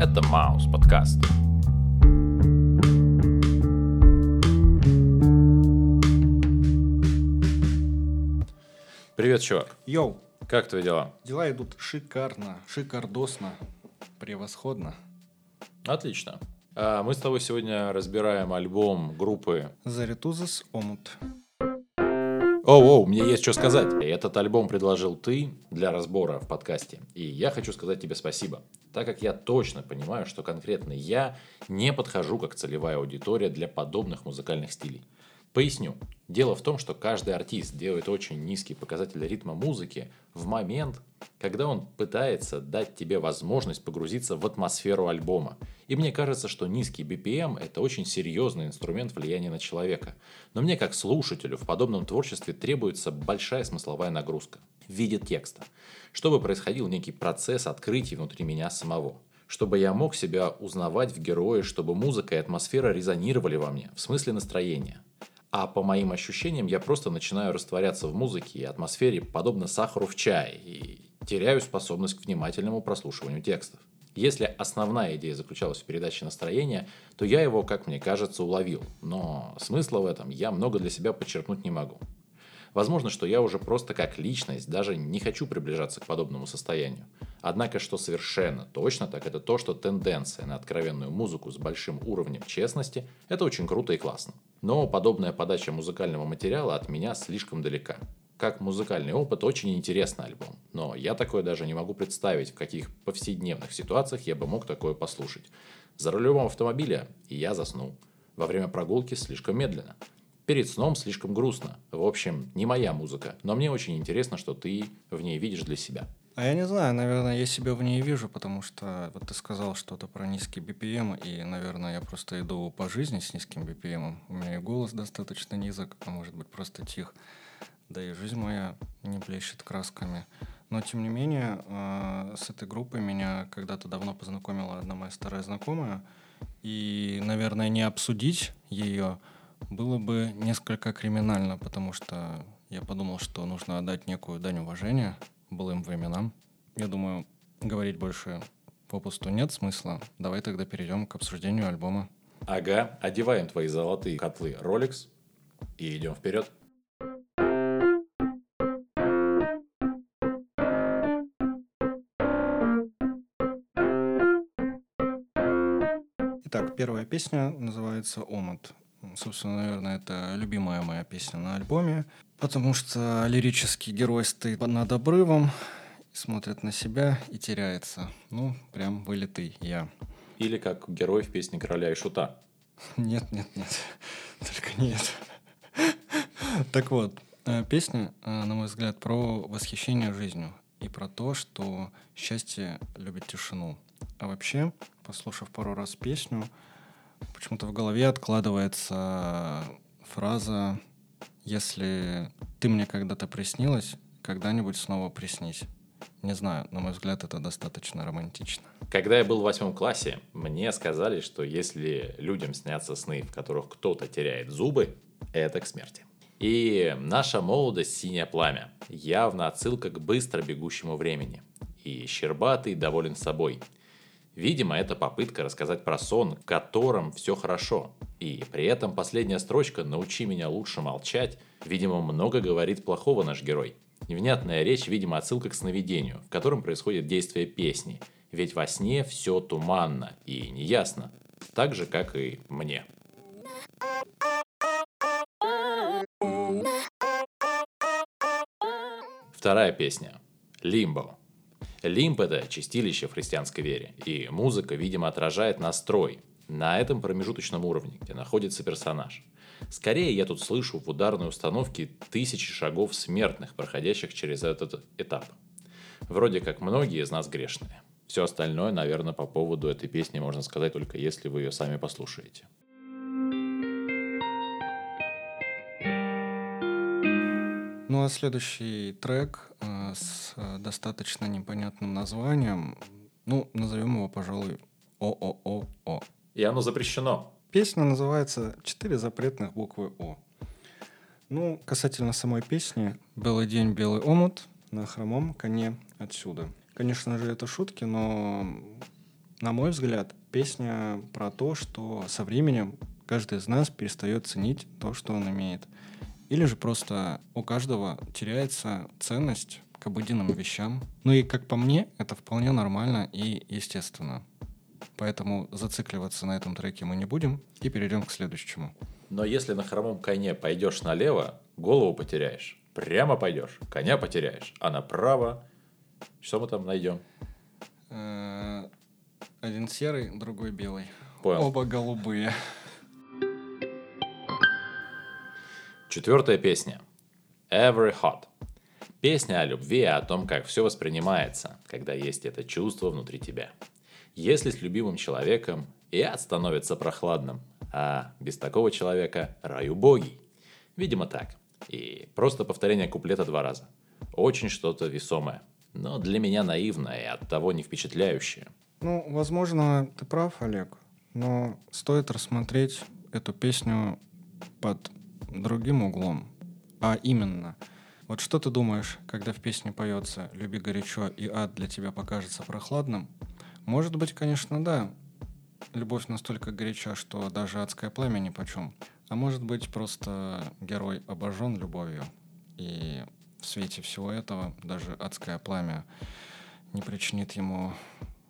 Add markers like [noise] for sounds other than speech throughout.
Это Маус подкаст. Привет, чувак. Йоу, Как твои дела? дела идут шикарно, шикардосно, превосходно. Отлично. А, Мы с тобой сегодня разбираем альбом группы Заритузас омут. Оу, оу, мне есть что сказать. Этот альбом предложил ты для разбора в подкасте. И я хочу сказать тебе спасибо. Так как я точно понимаю, что конкретно я не подхожу как целевая аудитория для подобных музыкальных стилей. Поясню. Дело в том, что каждый артист делает очень низкий показатель ритма музыки в момент, когда он пытается дать тебе возможность погрузиться в атмосферу альбома. И мне кажется, что низкий BPM – это очень серьезный инструмент влияния на человека. Но мне как слушателю в подобном творчестве требуется большая смысловая нагрузка в виде текста, чтобы происходил некий процесс открытий внутри меня самого чтобы я мог себя узнавать в герое, чтобы музыка и атмосфера резонировали во мне, в смысле настроения. А по моим ощущениям, я просто начинаю растворяться в музыке и атмосфере, подобно сахару в чае, и теряю способность к внимательному прослушиванию текстов. Если основная идея заключалась в передаче настроения, то я его, как мне кажется, уловил. Но смысла в этом я много для себя подчеркнуть не могу. Возможно, что я уже просто как личность даже не хочу приближаться к подобному состоянию. Однако, что совершенно точно так, это то, что тенденция на откровенную музыку с большим уровнем честности – это очень круто и классно. Но подобная подача музыкального материала от меня слишком далека. Как музыкальный опыт очень интересный альбом, но я такое даже не могу представить, в каких повседневных ситуациях я бы мог такое послушать. За рулем автомобиля и я заснул. Во время прогулки слишком медленно. Перед сном слишком грустно. В общем, не моя музыка, но мне очень интересно, что ты в ней видишь для себя. А я не знаю, наверное, я себя в ней вижу, потому что вот ты сказал что-то про низкий BPM, и, наверное, я просто иду по жизни с низким BPM. У меня и голос достаточно низок, а может быть просто тих. Да и жизнь моя не блещет красками. Но, тем не менее, э, с этой группой меня когда-то давно познакомила одна моя старая знакомая. И, наверное, не обсудить ее было бы несколько криминально, потому что я подумал, что нужно отдать некую дань уважения былым временам. Я думаю, говорить больше попусту нет смысла. Давай тогда перейдем к обсуждению альбома. Ага, одеваем твои золотые котлы Rolex и идем вперед. Итак, первая песня называется «Омут». Собственно, наверное, это любимая моя песня на альбоме, потому что лирический герой стоит над обрывом, смотрит на себя и теряется. Ну, прям вылитый я. Или как герой в песне «Короля и Шута». Нет, нет, нет. [laughs] Только нет. [laughs] Так вот, э, песня, э, на мой взгляд, про восхищение жизнью и про то, что счастье любит тишину. А вообще, послушав пару раз песню, почему-то в голове откладывается фраза «Если ты мне когда-то приснилась, когда-нибудь снова приснись». Не знаю, на мой взгляд, это достаточно романтично. Когда я был в восьмом классе, мне сказали, что если людям снятся сны, в которых кто-то теряет зубы, это к смерти. И наша молодость «Синее пламя» явно отсылка к быстро бегущему времени. И Щербатый доволен собой. Видимо, это попытка рассказать про сон, в котором все хорошо. И при этом последняя строчка «Научи меня лучше молчать» видимо, много говорит плохого наш герой. Невнятная речь, видимо, отсылка к сновидению, в котором происходит действие песни. Ведь во сне все туманно и неясно. Так же, как и мне. Вторая песня. Лимбо. Лимб – это чистилище в христианской вере, и музыка, видимо, отражает настрой на этом промежуточном уровне, где находится персонаж. Скорее я тут слышу в ударной установке тысячи шагов смертных, проходящих через этот этап. Вроде как многие из нас грешные. Все остальное, наверное, по поводу этой песни можно сказать только если вы ее сами послушаете. Ну а следующий трек э, с э, достаточно непонятным названием, ну, назовем его, пожалуй, ООО. И оно запрещено. Песня называется «Четыре запретных буквы О». Ну, касательно самой песни «Белый день, белый омут» на хромом коне отсюда. Конечно же, это шутки, но на мой взгляд, песня про то, что со временем каждый из нас перестает ценить то, что он имеет. Или же просто у каждого теряется ценность к обыденным вещам. Ну и, как по мне, это вполне нормально и естественно. Поэтому зацикливаться на этом треке мы не будем и перейдем к следующему. Но если на хромом коне пойдешь налево, голову потеряешь. Прямо пойдешь, коня потеряешь. А направо, что мы там найдем? Э, один серый, другой белый. Понял. Оба голубые. Четвертая песня. Every Hot. Песня о любви и о том, как все воспринимается, когда есть это чувство внутри тебя. Если с любимым человеком и ад становится прохладным, а без такого человека рай убогий. Видимо так. И просто повторение куплета два раза. Очень что-то весомое, но для меня наивное и оттого не впечатляющее. Ну, возможно, ты прав, Олег, но стоит рассмотреть эту песню под другим углом. А именно, вот что ты думаешь, когда в песне поется «Люби горячо, и ад для тебя покажется прохладным»? Может быть, конечно, да. Любовь настолько горяча, что даже адское пламя ни почем. А может быть, просто герой обожжен любовью. И в свете всего этого даже адское пламя не причинит ему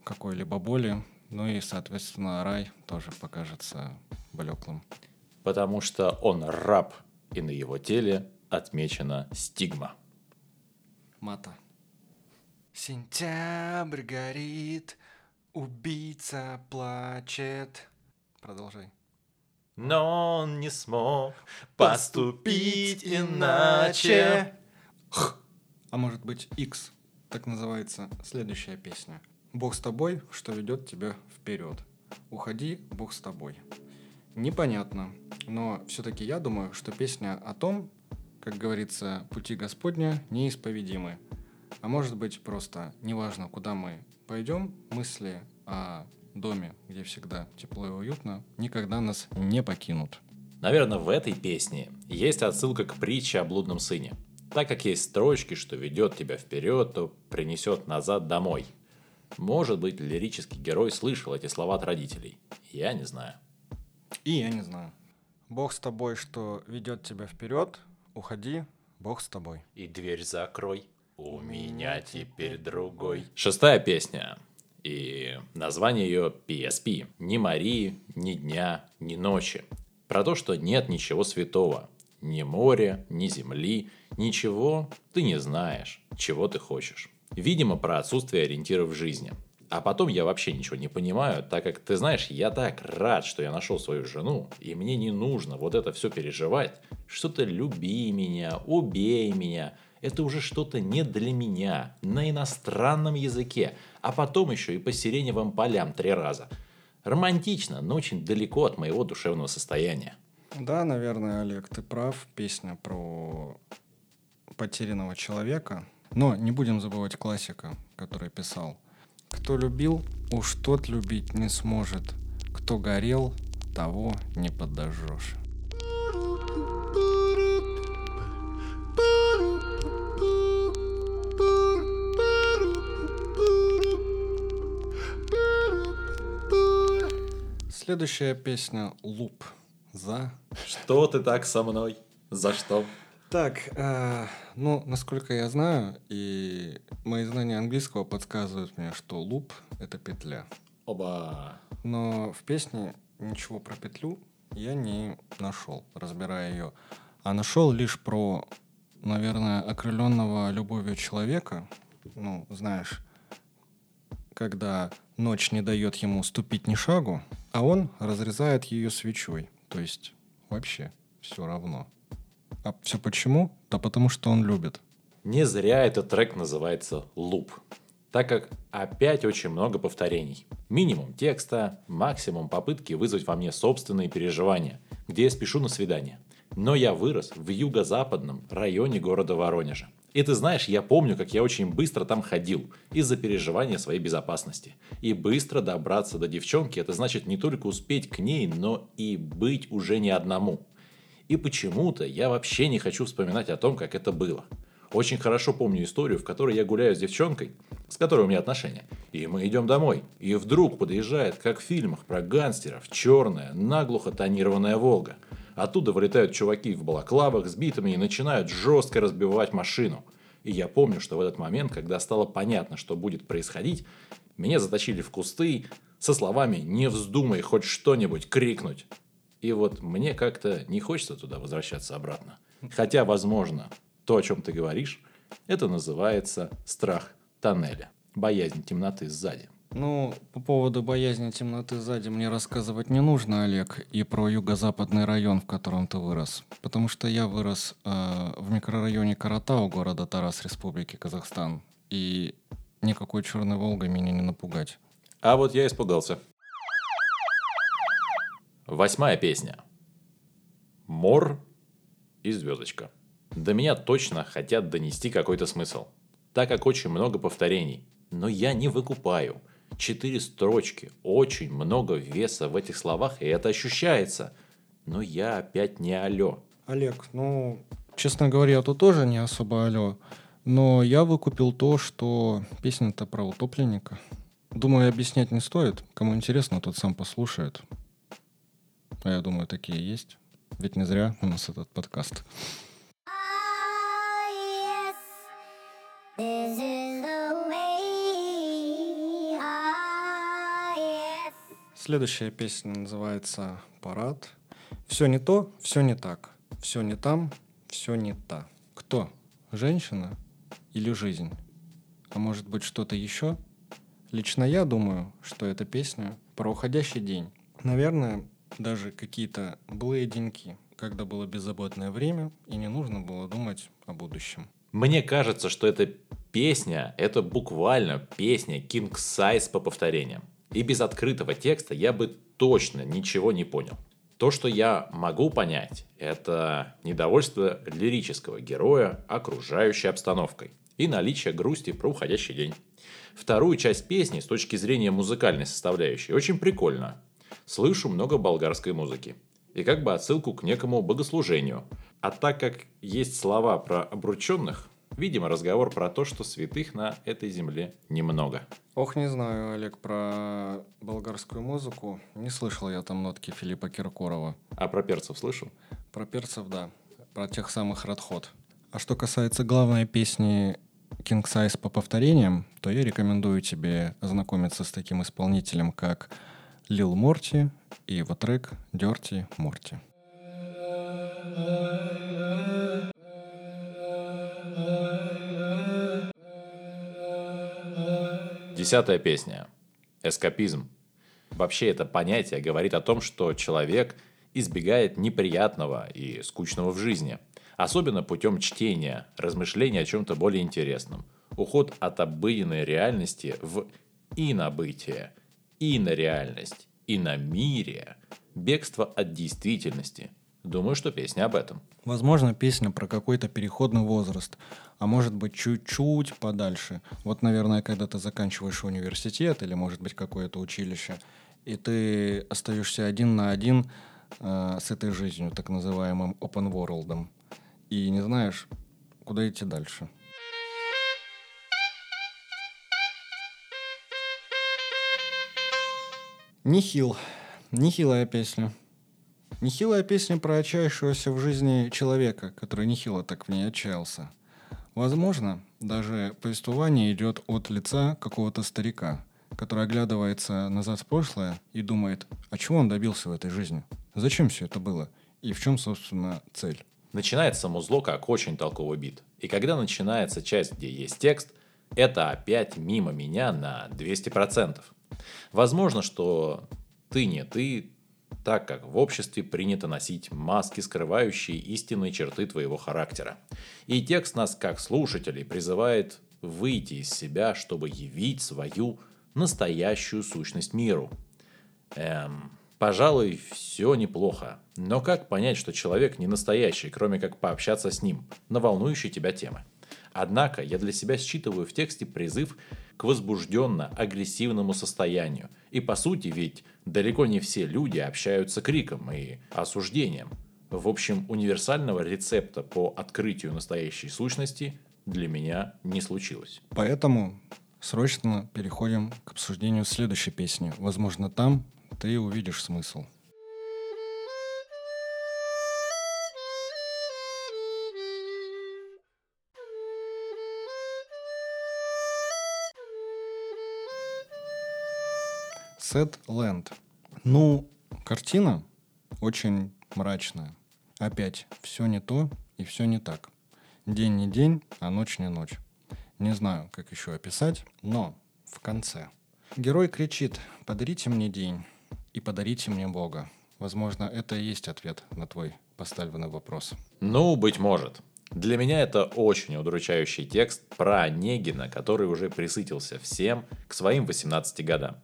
какой-либо боли. Ну и, соответственно, рай тоже покажется блеклым. Потому что он раб, и на его теле отмечена стигма. Мата. Сентябрь горит, убийца плачет. Продолжай. Но он не смог поступить иначе. А может быть, X, так называется следующая песня. Бог с тобой, что ведет тебя вперед. Уходи, Бог с тобой. Непонятно, но все-таки я думаю, что песня о том, как говорится, пути Господня неисповедимы. А может быть просто, неважно, куда мы пойдем, мысли о доме, где всегда тепло и уютно, никогда нас не покинут. Наверное, в этой песне есть отсылка к притче о блудном сыне. Так как есть строчки, что ведет тебя вперед, то принесет назад домой. Может быть, лирический герой слышал эти слова от родителей. Я не знаю. И я не знаю. Бог с тобой, что ведет тебя вперед, уходи, Бог с тобой. И дверь закрой. У меня теперь другой. Шестая песня. И название ее PSP. Ни Марии, ни дня, ни ночи. Про то, что нет ничего святого. Ни моря, ни земли, ничего ты не знаешь, чего ты хочешь. Видимо, про отсутствие ориентиров в жизни. А потом я вообще ничего не понимаю, так как, ты знаешь, я так рад, что я нашел свою жену, и мне не нужно вот это все переживать. Что-то люби меня, убей меня. Это уже что-то не для меня, на иностранном языке, а потом еще и по сиреневым полям три раза. Романтично, но очень далеко от моего душевного состояния. Да, наверное, Олег, ты прав. Песня про потерянного человека. Но не будем забывать классика, который писал. Кто любил, уж тот любить не сможет. Кто горел, того не подожжешь. Следующая песня «Луп». За. Что ты так со мной? За что? Так, э, ну, насколько я знаю, и мои знания английского подсказывают мне, что луп — это петля. Оба. Но в песне ничего про петлю я не нашел, разбирая ее. А нашел лишь про, наверное, окрыленного любовью человека. Ну, знаешь, когда ночь не дает ему ступить ни шагу, а он разрезает ее свечой. То есть вообще все равно. А все почему? Да потому что он любит. Не зря этот трек называется «Луп», так как опять очень много повторений. Минимум текста, максимум попытки вызвать во мне собственные переживания, где я спешу на свидание. Но я вырос в юго-западном районе города Воронежа. И ты знаешь, я помню, как я очень быстро там ходил из-за переживания своей безопасности. И быстро добраться до девчонки, это значит не только успеть к ней, но и быть уже не одному. И почему-то я вообще не хочу вспоминать о том, как это было. Очень хорошо помню историю, в которой я гуляю с девчонкой, с которой у меня отношения, И мы идем домой. И вдруг подъезжает, как в фильмах про гангстеров, черная, наглухо тонированная «Волга». Оттуда вылетают чуваки в балаклавах с битами и начинают жестко разбивать машину. И я помню, что в этот момент, когда стало понятно, что будет происходить, меня затащили в кусты со словами «Не вздумай хоть что-нибудь крикнуть». И вот мне как-то не хочется туда возвращаться обратно. Хотя, возможно, то, о чем ты говоришь, это называется страх тоннеля, боязнь темноты сзади. Ну, по поводу боязни темноты сзади мне рассказывать не нужно, Олег, и про юго-западный район, в котором ты вырос. Потому что я вырос э, в микрорайоне Каратау города Тарас, Республики Казахстан. И никакой черной Волгой меня не напугать. А вот я испугался. Восьмая песня. Мор и звездочка. До меня точно хотят донести какой-то смысл. Так как очень много повторений. Но я не выкупаю – четыре строчки, очень много веса в этих словах, и это ощущается. Но я опять не алё. Олег, ну, честно говоря, тут тоже не особо алё. Но я выкупил то, что песня-то про утопленника. Думаю, объяснять не стоит. Кому интересно, тот сам послушает. А я думаю, такие есть. Ведь не зря у нас этот подкаст. Следующая песня называется «Парад». Все не то, все не так. Все не там, все не та. Кто? Женщина или жизнь? А может быть что-то еще? Лично я думаю, что эта песня про уходящий день. Наверное, даже какие-то былые деньки, когда было беззаботное время и не нужно было думать о будущем. Мне кажется, что эта песня, это буквально песня King Size по повторениям. И без открытого текста я бы точно ничего не понял. То, что я могу понять, это недовольство лирического героя окружающей обстановкой и наличие грусти про уходящий день. Вторую часть песни с точки зрения музыкальной составляющей очень прикольно. Слышу много болгарской музыки. И как бы отсылку к некому богослужению. А так как есть слова про обрученных, Видимо, разговор про то, что святых на этой земле немного. Ох, не знаю, Олег, про болгарскую музыку. Не слышал я там нотки Филиппа Киркорова. А про перцев слышал? Про перцев, да. Про тех самых Радхот. А что касается главной песни King Size по повторениям, то я рекомендую тебе ознакомиться с таким исполнителем, как Лил Морти и его трек Dirty Морти. Десятая песня. Эскапизм. Вообще это понятие говорит о том, что человек избегает неприятного и скучного в жизни. Особенно путем чтения, размышления о чем-то более интересном. Уход от обыденной реальности в инобытие, инореальность, иномирие, бегство от действительности. Думаю, что песня об этом. Возможно, песня про какой-то переходный возраст, а может быть чуть-чуть подальше. Вот, наверное, когда ты заканчиваешь университет или, может быть, какое-то училище, и ты остаешься один на один э, с этой жизнью, так называемым open world, и не знаешь, куда идти дальше. Нихил. Нехилая песня. Нехилая песня про отчаявшегося в жизни человека, который нехило так в ней отчаялся. Возможно, даже повествование идет от лица какого-то старика, который оглядывается назад в прошлое и думает, а чего он добился в этой жизни? Зачем все это было? И в чем, собственно, цель? Начинается музло как очень толковый бит. И когда начинается часть, где есть текст, это опять мимо меня на 200%. Возможно, что ты не ты, так как в обществе принято носить маски, скрывающие истинные черты твоего характера. И текст нас, как слушателей, призывает выйти из себя, чтобы явить свою настоящую сущность миру. Эм, пожалуй, все неплохо. Но как понять, что человек не настоящий, кроме как пообщаться с ним на волнующие тебя темы? Однако я для себя считываю в тексте призыв к возбужденно-агрессивному состоянию. И по сути ведь далеко не все люди общаются криком и осуждением. В общем, универсального рецепта по открытию настоящей сущности для меня не случилось. Поэтому Срочно переходим к обсуждению следующей песни. Возможно, там ты увидишь смысл. Sad Land. Ну, картина очень мрачная. Опять, все не то и все не так. День не день, а ночь не ночь. Не знаю, как еще описать, но в конце. Герой кричит «Подарите мне день и подарите мне Бога». Возможно, это и есть ответ на твой поставленный вопрос. Ну, быть может. Для меня это очень удручающий текст про Онегина, который уже присытился всем к своим 18 годам.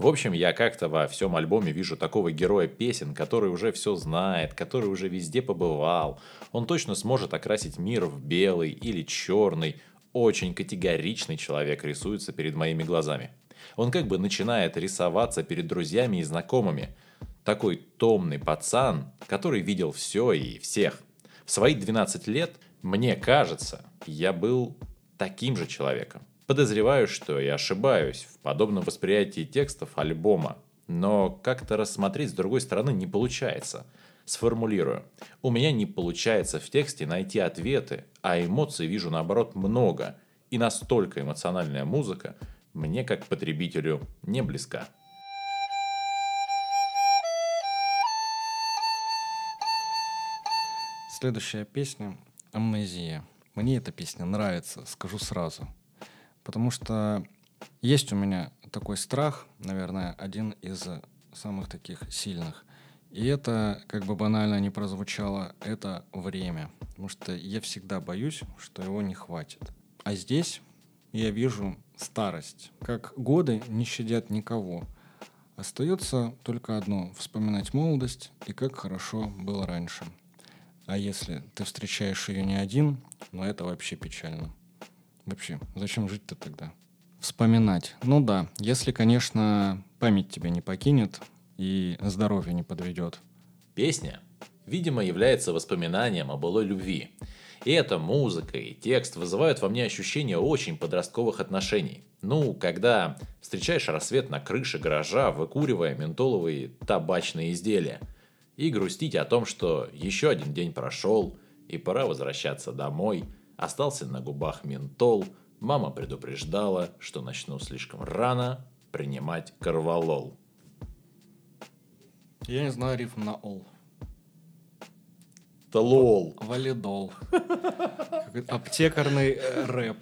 В общем, я как-то во всем альбоме вижу такого героя песен, который уже все знает, который уже везде побывал. Он точно сможет окрасить мир в белый или черный. Очень категоричный человек рисуется перед моими глазами. Он как бы начинает рисоваться перед друзьями и знакомыми. Такой томный пацан, который видел все и всех. В свои 12 лет, мне кажется, я был таким же человеком. Подозреваю, что я ошибаюсь в подобном восприятии текстов альбома, но как-то рассмотреть с другой стороны не получается. Сформулирую. У меня не получается в тексте найти ответы, а эмоций вижу наоборот много, и настолько эмоциональная музыка мне как потребителю не близка. Следующая песня «Амнезия». Мне эта песня нравится, скажу сразу – Потому что есть у меня такой страх, наверное, один из самых таких сильных. И это, как бы банально не прозвучало, это время. Потому что я всегда боюсь, что его не хватит. А здесь я вижу старость. Как годы не щадят никого. Остается только одно — вспоминать молодость и как хорошо было раньше. А если ты встречаешь ее не один, ну это вообще печально. Вообще, зачем жить-то тогда? Вспоминать. Ну да, если, конечно, память тебя не покинет и здоровье не подведет. Песня, видимо, является воспоминанием о былой любви. И эта музыка и текст вызывают во мне ощущение очень подростковых отношений. Ну, когда встречаешь рассвет на крыше гаража, выкуривая ментоловые табачные изделия. И грустить о том, что еще один день прошел, и пора возвращаться домой – Остался на губах ментол. Мама предупреждала, что начну слишком рано принимать карвалол. Я не знаю рифм на ол. Талол. Валидол. Аптекарный э, рэп.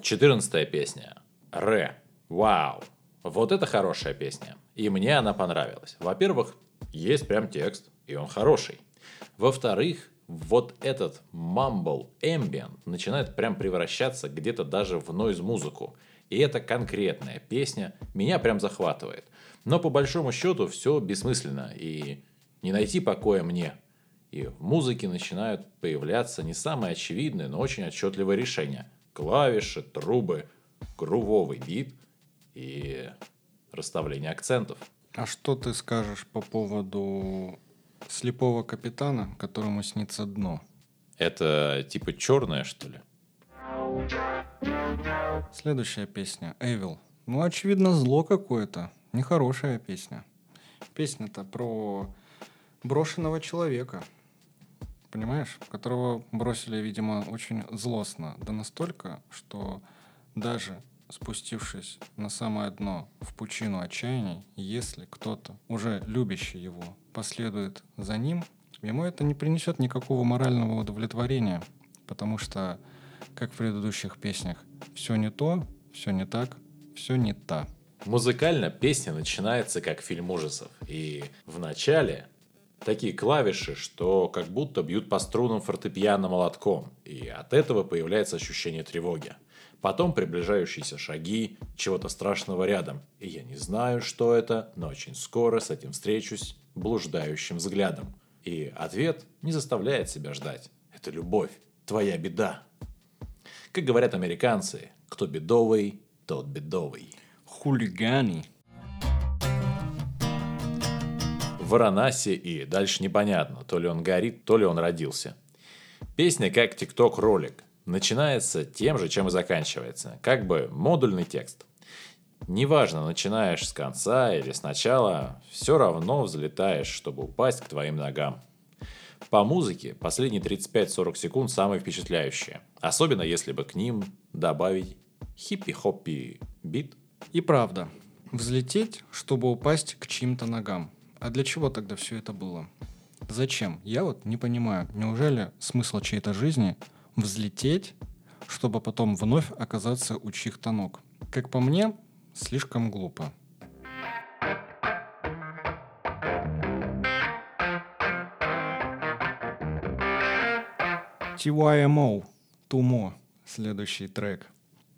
Четырнадцатая песня. Ре. Вау. Вот это хорошая песня. И мне она понравилась. Во-первых, есть прям текст и он хороший. Во-вторых, вот этот mumble ambient начинает прям превращаться где-то даже в нойз-музыку. И эта конкретная песня меня прям захватывает. Но по большому счету все бессмысленно и не найти покоя мне. И в музыке начинают появляться не самые очевидные, но очень отчетливые решения. Клавиши, трубы, грувовый бит и расставление акцентов. А что ты скажешь по поводу слепого капитана, которому снится дно. Это типа черное, что ли? Следующая песня Evil. Ну, очевидно, зло какое-то. Нехорошая песня. Песня-то про брошенного человека. Понимаешь? Которого бросили, видимо, очень злостно. Да настолько, что даже спустившись на самое дно, в пучину отчаяний, если кто-то, уже любящий его, последует за ним, ему это не принесет никакого морального удовлетворения, потому что, как в предыдущих песнях, все не то, все не так, все не та. Музыкально песня начинается как фильм ужасов. И в начале такие клавиши, что как будто бьют по струнам фортепиано молотком. И от этого появляется ощущение тревоги. Потом приближающиеся шаги, чего-то страшного рядом. И я не знаю, что это, но очень скоро с этим встречусь блуждающим взглядом. И ответ не заставляет себя ждать. Это любовь, твоя беда. Как говорят американцы, кто бедовый, тот бедовый. Хулиганы. В Варанаси и дальше непонятно, то ли он горит, то ли он родился. Песня как тикток-ролик. Начинается тем же, чем и заканчивается. Как бы модульный текст. Неважно, начинаешь с конца или с начала, все равно взлетаешь, чтобы упасть к твоим ногам. По музыке последние 35-40 секунд самые впечатляющие. Особенно если бы к ним добавить хиппи-хоппи бит. И правда, взлететь, чтобы упасть к чьим-то ногам. А для чего тогда все это было? Зачем? Я вот не понимаю. Неужели смысл чьей-то жизни взлететь, чтобы потом вновь оказаться у чьих-то ног? Как по мне, слишком глупо. TYMO, Тумо, следующий трек.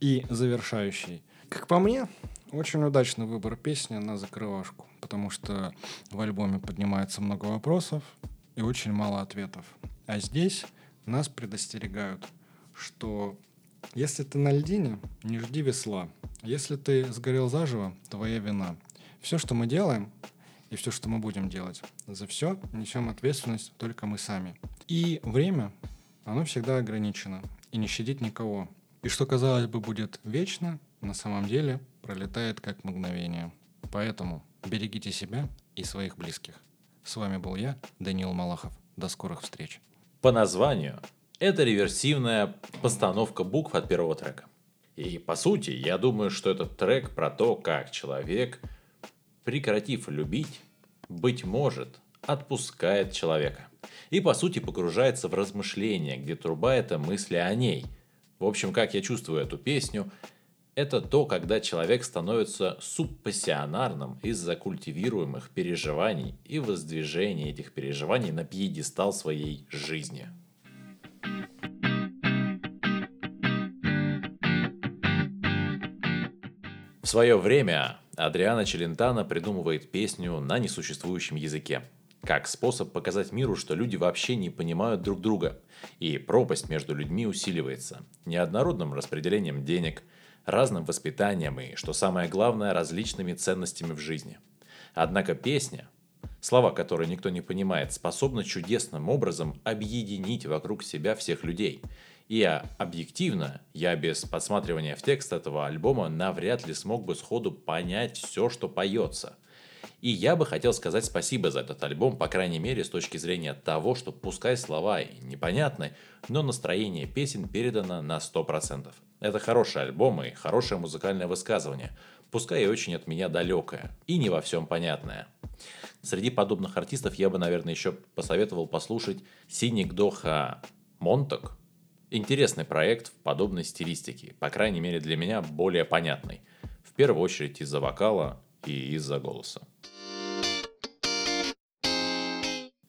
И завершающий. Как по мне, очень удачный выбор песни на закрывашку, потому что в альбоме поднимается много вопросов и очень мало ответов. А здесь нас предостерегают, что если ты на льдине, не жди весла. Если ты сгорел заживо, твоя вина. Все, что мы делаем, и все, что мы будем делать, за все несем ответственность только мы сами. И время, оно всегда ограничено и не щадит никого. И что, казалось бы, будет вечно, на самом деле пролетает как мгновение. Поэтому берегите себя и своих близких. С вами был я, Даниил Малахов. До скорых встреч. По названию это реверсивная постановка букв от первого трека. И по сути, я думаю, что этот трек про то, как человек, прекратив любить, быть может, отпускает человека. И по сути погружается в размышления, где труба это мысли о ней. В общем, как я чувствую эту песню, это то, когда человек становится субпассионарным из-за культивируемых переживаний и воздвижения этих переживаний на пьедестал своей жизни. В свое время Адриана Челентано придумывает песню на несуществующем языке, как способ показать миру, что люди вообще не понимают друг друга, и пропасть между людьми усиливается неоднородным распределением денег, разным воспитанием и, что самое главное, различными ценностями в жизни. Однако песня, слова которой никто не понимает, способна чудесным образом объединить вокруг себя всех людей – и объективно, я без подсматривания в текст этого альбома навряд ли смог бы сходу понять все, что поется. И я бы хотел сказать спасибо за этот альбом, по крайней мере, с точки зрения того, что пускай слова и непонятны, но настроение песен передано на 100%. Это хороший альбом и хорошее музыкальное высказывание, пускай и очень от меня далекое, и не во всем понятное. Среди подобных артистов я бы, наверное, еще посоветовал послушать Синик Доха Монтак, Интересный проект в подобной стилистике, по крайней мере для меня более понятный. В первую очередь из-за вокала и из-за голоса.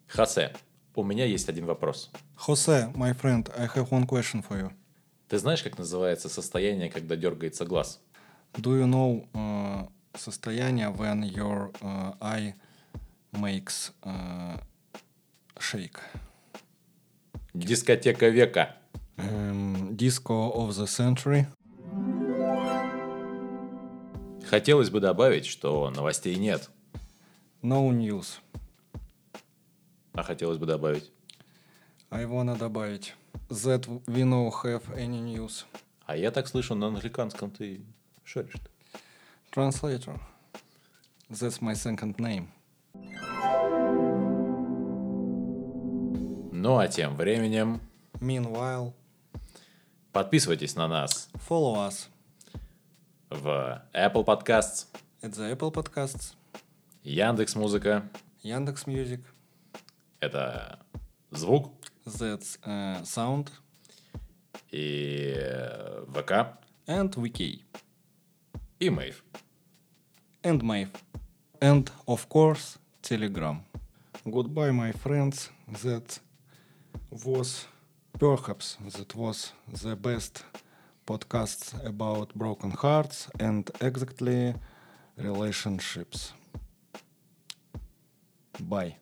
Хосе, у меня есть один вопрос. Хосе, my friend, I have one question for you. Ты знаешь, как называется состояние, когда дергается глаз? Do you know uh, состояние when your uh, eye makes uh, shake? Дискотека века. Um, Disco of the Century. Хотелось бы добавить, что новостей нет. No news. А хотелось бы добавить? I wanna добавить. That we no have any news. А я так слышу, на англиканском ты шаришь. Translator. That's my second name. Ну а тем временем... Meanwhile... Подписывайтесь на нас. Follow us. В Apple Podcasts. Это Apple Podcasts. Яндекс Музыка. Яндекс Music. Это звук. That's uh, sound. И э, ВК. And Wiki. И Мэйв. And Mave. And, of course, Telegram. Goodbye, my friends. That was perhaps that was the best podcast about broken hearts and exactly relationships. Bye.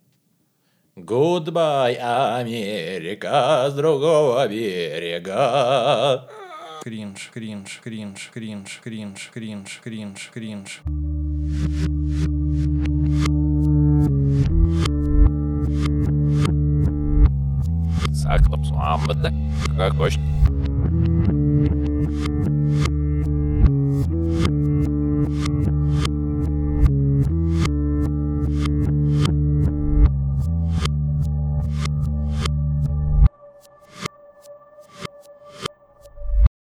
Goodbye, Америка с другого берега. Кринж, кринж, кринж, кринж, кринж, кринж, кринж, кринж. Саклапсуа. А, вот так, как хочешь.